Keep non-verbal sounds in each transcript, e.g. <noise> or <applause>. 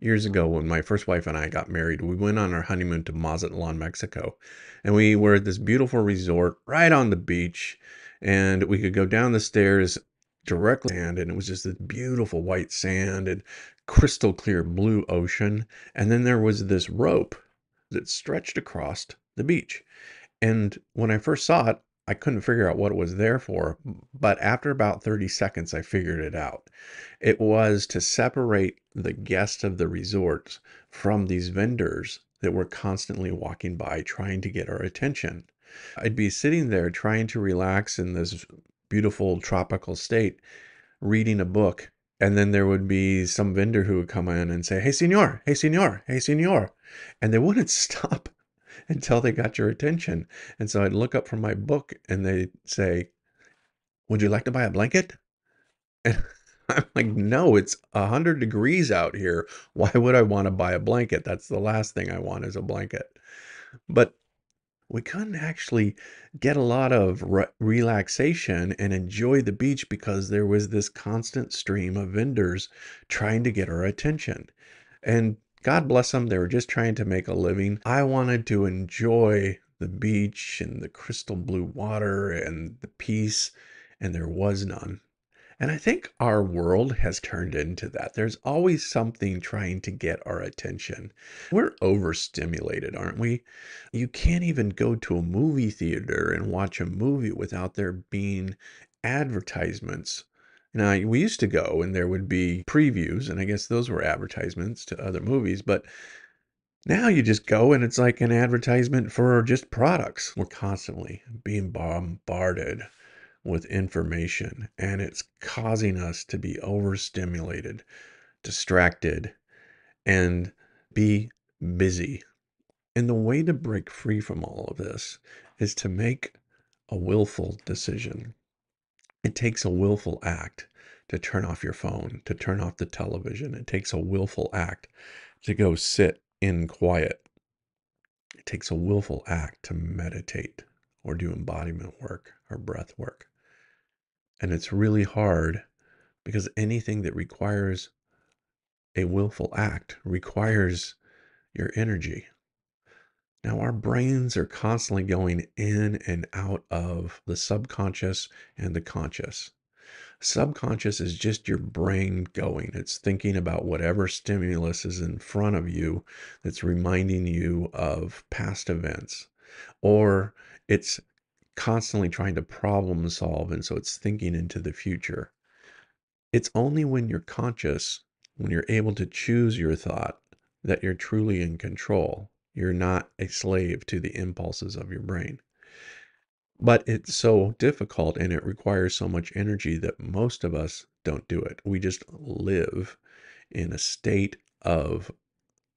Years ago, when my first wife and I got married, we went on our honeymoon to Mazatlan, Mexico. And we were at this beautiful resort right on the beach. And we could go down the stairs directly, and it was just this beautiful white sand and crystal clear blue ocean. And then there was this rope that stretched across the beach. And when I first saw it, I couldn't figure out what it was there for, but after about 30 seconds, I figured it out. It was to separate the guests of the resorts from these vendors that were constantly walking by trying to get our attention. I'd be sitting there trying to relax in this beautiful tropical state, reading a book, and then there would be some vendor who would come in and say, Hey, senor, hey, senor, hey, senor. And they wouldn't <laughs> stop until they got your attention. And so I'd look up from my book and they'd say, Would you like to buy a blanket? <laughs> And I'm like, No, it's 100 degrees out here. Why would I want to buy a blanket? That's the last thing I want is a blanket. But we couldn't actually get a lot of re- relaxation and enjoy the beach because there was this constant stream of vendors trying to get our attention. And God bless them, they were just trying to make a living. I wanted to enjoy the beach and the crystal blue water and the peace, and there was none. And I think our world has turned into that. There's always something trying to get our attention. We're overstimulated, aren't we? You can't even go to a movie theater and watch a movie without there being advertisements now, we used to go and there would be previews, and I guess those were advertisements to other movies, but now you just go and it's like an advertisement for just products. We're constantly being bombarded with information, and it's causing us to be overstimulated, distracted, and be busy. And the way to break free from all of this is to make a willful decision. It takes a willful act to turn off your phone, to turn off the television. It takes a willful act to go sit in quiet. It takes a willful act to meditate or do embodiment work or breath work. And it's really hard because anything that requires a willful act requires your energy. Now, our brains are constantly going in and out of the subconscious and the conscious. Subconscious is just your brain going. It's thinking about whatever stimulus is in front of you that's reminding you of past events. Or it's constantly trying to problem solve. And so it's thinking into the future. It's only when you're conscious, when you're able to choose your thought, that you're truly in control. You're not a slave to the impulses of your brain. But it's so difficult and it requires so much energy that most of us don't do it. We just live in a state of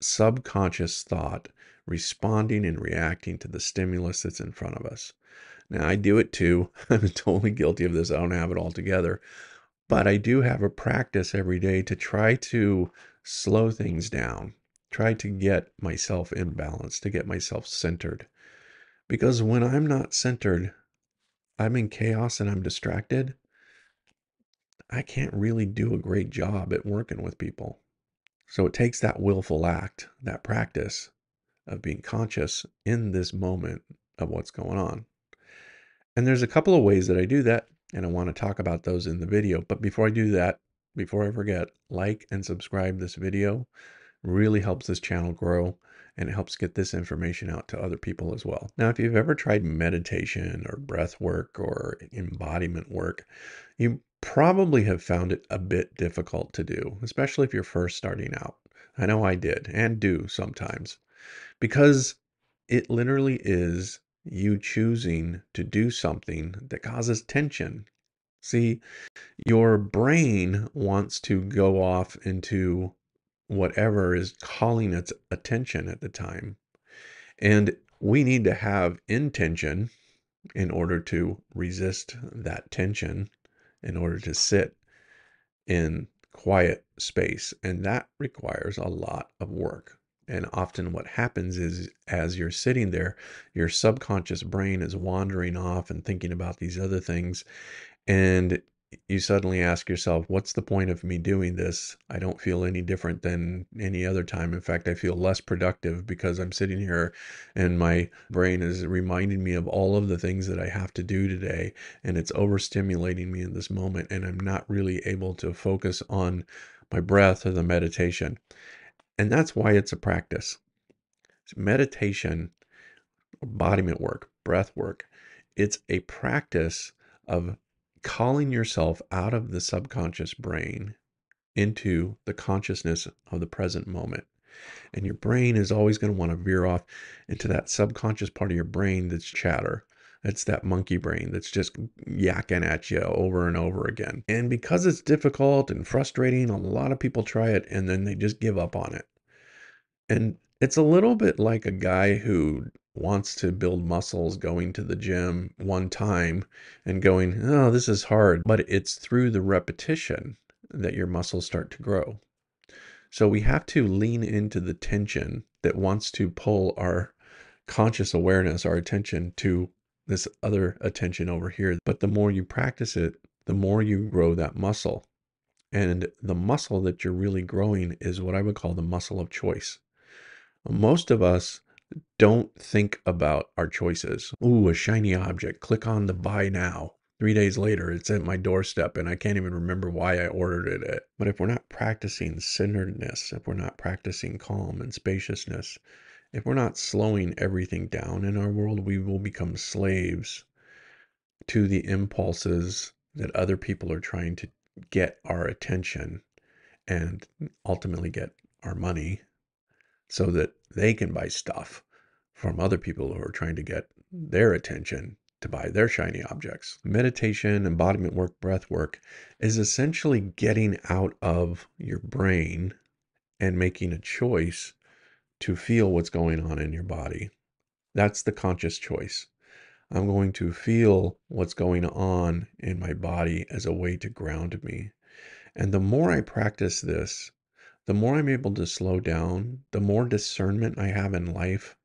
subconscious thought, responding and reacting to the stimulus that's in front of us. Now, I do it too. <laughs> I'm totally guilty of this. I don't have it all together. But I do have a practice every day to try to slow things down, try to get myself in balance, to get myself centered. Because when I'm not centered, I'm in chaos and I'm distracted, I can't really do a great job at working with people. So it takes that willful act, that practice of being conscious in this moment of what's going on. And there's a couple of ways that I do that, and I want to talk about those in the video. But before I do that, before I forget, like and subscribe this video really helps this channel grow and it helps get this information out to other people as well. Now, if you've ever tried meditation or breath work or embodiment work, you probably have found it a bit difficult to do, especially if you're first starting out. I know I did and do sometimes because it literally is you choosing to do something that causes tension. See, your brain wants to go off into whatever is calling its attention at the time. And we need to have intention in order to resist that tension, in order to sit in quiet space. And that requires a lot of work. And often, what happens is, as you're sitting there, your subconscious brain is wandering off and thinking about these other things. And you suddenly ask yourself, what's the point of me doing this? I don't feel any different than any other time. In fact, I feel less productive because I'm sitting here and my brain is reminding me of all of the things that I have to do today. And it's overstimulating me in this moment. And I'm not really able to focus on my breath or the meditation. And that's why it's a practice. Meditation, embodiment work, breath work, it's a practice of calling yourself out of the subconscious brain into the consciousness of the present moment. And your brain is always going to want to veer off into that subconscious part of your brain that's chatter. It's that monkey brain that's just yakking at you over and over again. And because it's difficult and frustrating, a lot of people try it and then they just give up on it. And it's a little bit like a guy who wants to build muscles going to the gym one time and going, oh, this is hard. But it's through the repetition that your muscles start to grow. So we have to lean into the tension that wants to pull our conscious awareness, our attention to this other attention over here. But the more you practice it, the more you grow that muscle. And the muscle that you're really growing is what I would call the muscle of choice. Most of us don't think about our choices. Ooh, a shiny object. Click on the buy now. Three days later, it's at my doorstep and I can't even remember why I ordered it. But if we're not practicing centeredness, if we're not practicing calm and spaciousness, if we're not slowing everything down in our world, we will become slaves to the impulses that other people are trying to get our attention and ultimately get our money so that they can buy stuff from other people who are trying to get their attention to buy their shiny objects. Meditation, embodiment work, breath work is essentially getting out of your brain and making a choice to feel what's going on in your body. That's the conscious choice. I'm going to feel what's going on in my body as a way to ground me. And the more I practice this, the more I'm able to slow down, the more discernment I have in life,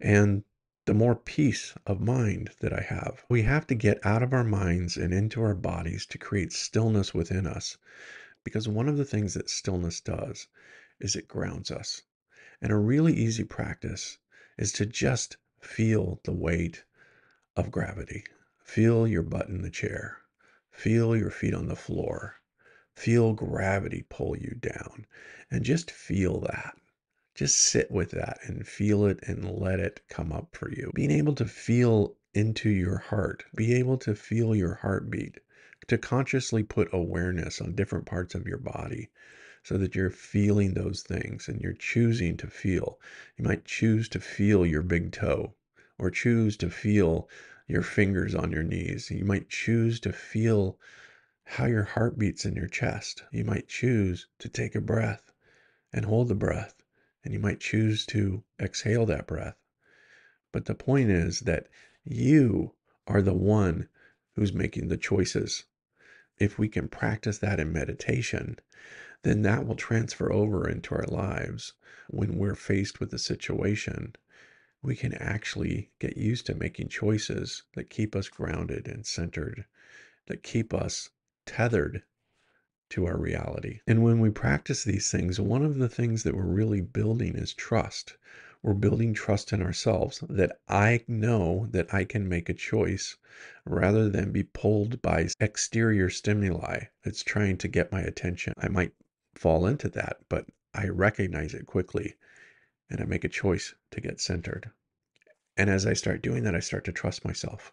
and the more peace of mind that I have. We have to get out of our minds and into our bodies to create stillness within us. Because one of the things that stillness does is it grounds us. And a really easy practice is to just feel the weight of gravity. Feel your butt in the chair. Feel your feet on the floor. Feel gravity pull you down and just feel that. Just sit with that and feel it and let it come up for you. Being able to feel into your heart, be able to feel your heartbeat, to consciously put awareness on different parts of your body so that you're feeling those things and you're choosing to feel. You might choose to feel your big toe or choose to feel your fingers on your knees. You might choose to feel how your heart beats in your chest. You might choose to take a breath and hold the breath, and you might choose to exhale that breath. But the point is that you are the one who's making the choices. If we can practice that in meditation, then that will transfer over into our lives when we're faced with a situation. We can actually get used to making choices that keep us grounded and centered, that keep us tethered to our reality. And when we practice these things, one of the things that we're really building is trust. We're building trust in ourselves that I know that I can make a choice rather than be pulled by exterior stimuli that's trying to get my attention. I might fall into that, but I recognize it quickly and I make a choice to get centered. And as I start doing that, I start to trust myself.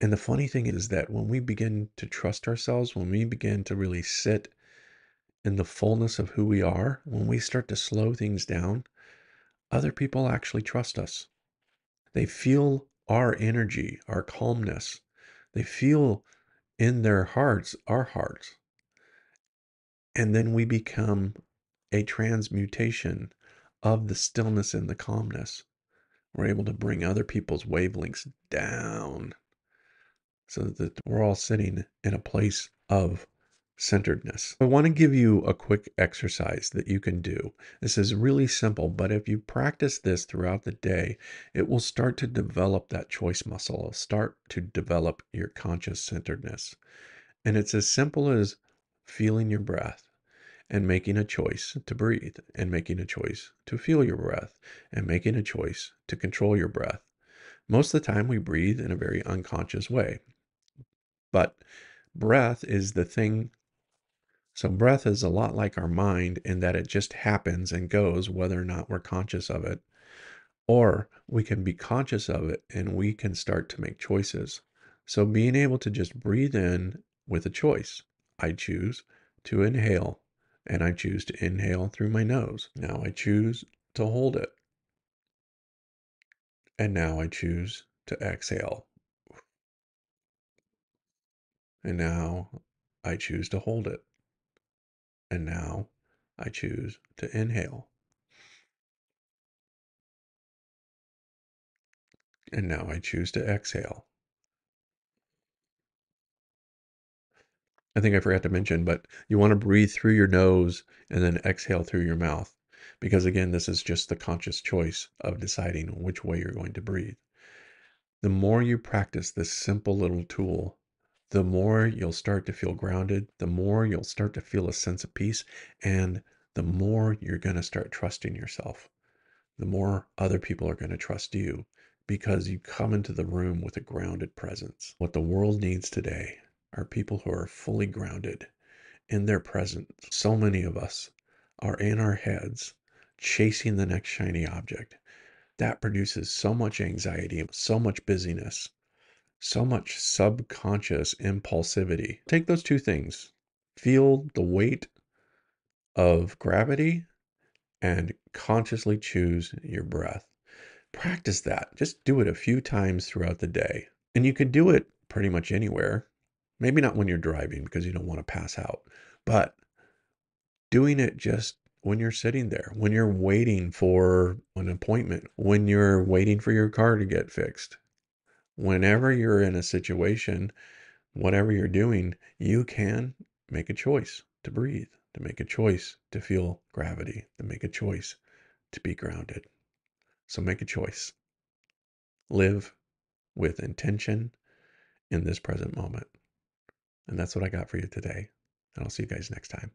And the funny thing is that when we begin to trust ourselves, when we begin to really sit in the fullness of who we are, when we start to slow things down, other people actually trust us. They feel our energy, our calmness. They feel in their hearts our hearts. And then we become a transmutation of the stillness and the calmness. We're able to bring other people's wavelengths down so that we're all sitting in a place of centeredness. I want to give you a quick exercise that you can do. This is really simple, but if you practice this throughout the day, it will start to develop that choice muscle. It'll start to develop your conscious centeredness. And it's as simple as feeling your breath and making a choice to breathe and making a choice to feel your breath and making a choice to control your breath. Most of the time, we breathe in a very unconscious way. But breath is the thing. So, breath is a lot like our mind in that it just happens and goes whether or not we're conscious of it. Or we can be conscious of it and we can start to make choices. So, being able to just breathe in with a choice, I choose to inhale and I choose to inhale through my nose. Now I choose to hold it. And now I choose to exhale. And now I choose to hold it. And now I choose to inhale. And now I choose to exhale. I think I forgot to mention, but you want to breathe through your nose and then exhale through your mouth. Because again, this is just the conscious choice of deciding which way you're going to breathe. The more you practice this simple little tool, the more you'll start to feel grounded, the more you'll start to feel a sense of peace, and the more you're going to start trusting yourself. The more other people are going to trust you because you come into the room with a grounded presence. What the world needs today are people who are fully grounded in their presence. So many of us are in our heads chasing the next shiny object. That produces so much anxiety, so much busyness, so much subconscious impulsivity. Take those two things feel the weight of gravity and consciously choose your breath. Practice that. Just do it a few times throughout the day. And you can do it pretty much anywhere. Maybe not when you're driving because you don't want to pass out, but doing it just when you're sitting there, when you're waiting for an appointment, when you're waiting for your car to get fixed, whenever you're in a situation, whatever you're doing, you can make a choice to breathe, to make a choice to feel gravity, to make a choice to be grounded. So make a choice. Live with intention in this present moment. And that's what I got for you today. And I'll see you guys next time.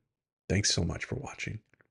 Thanks so much for watching.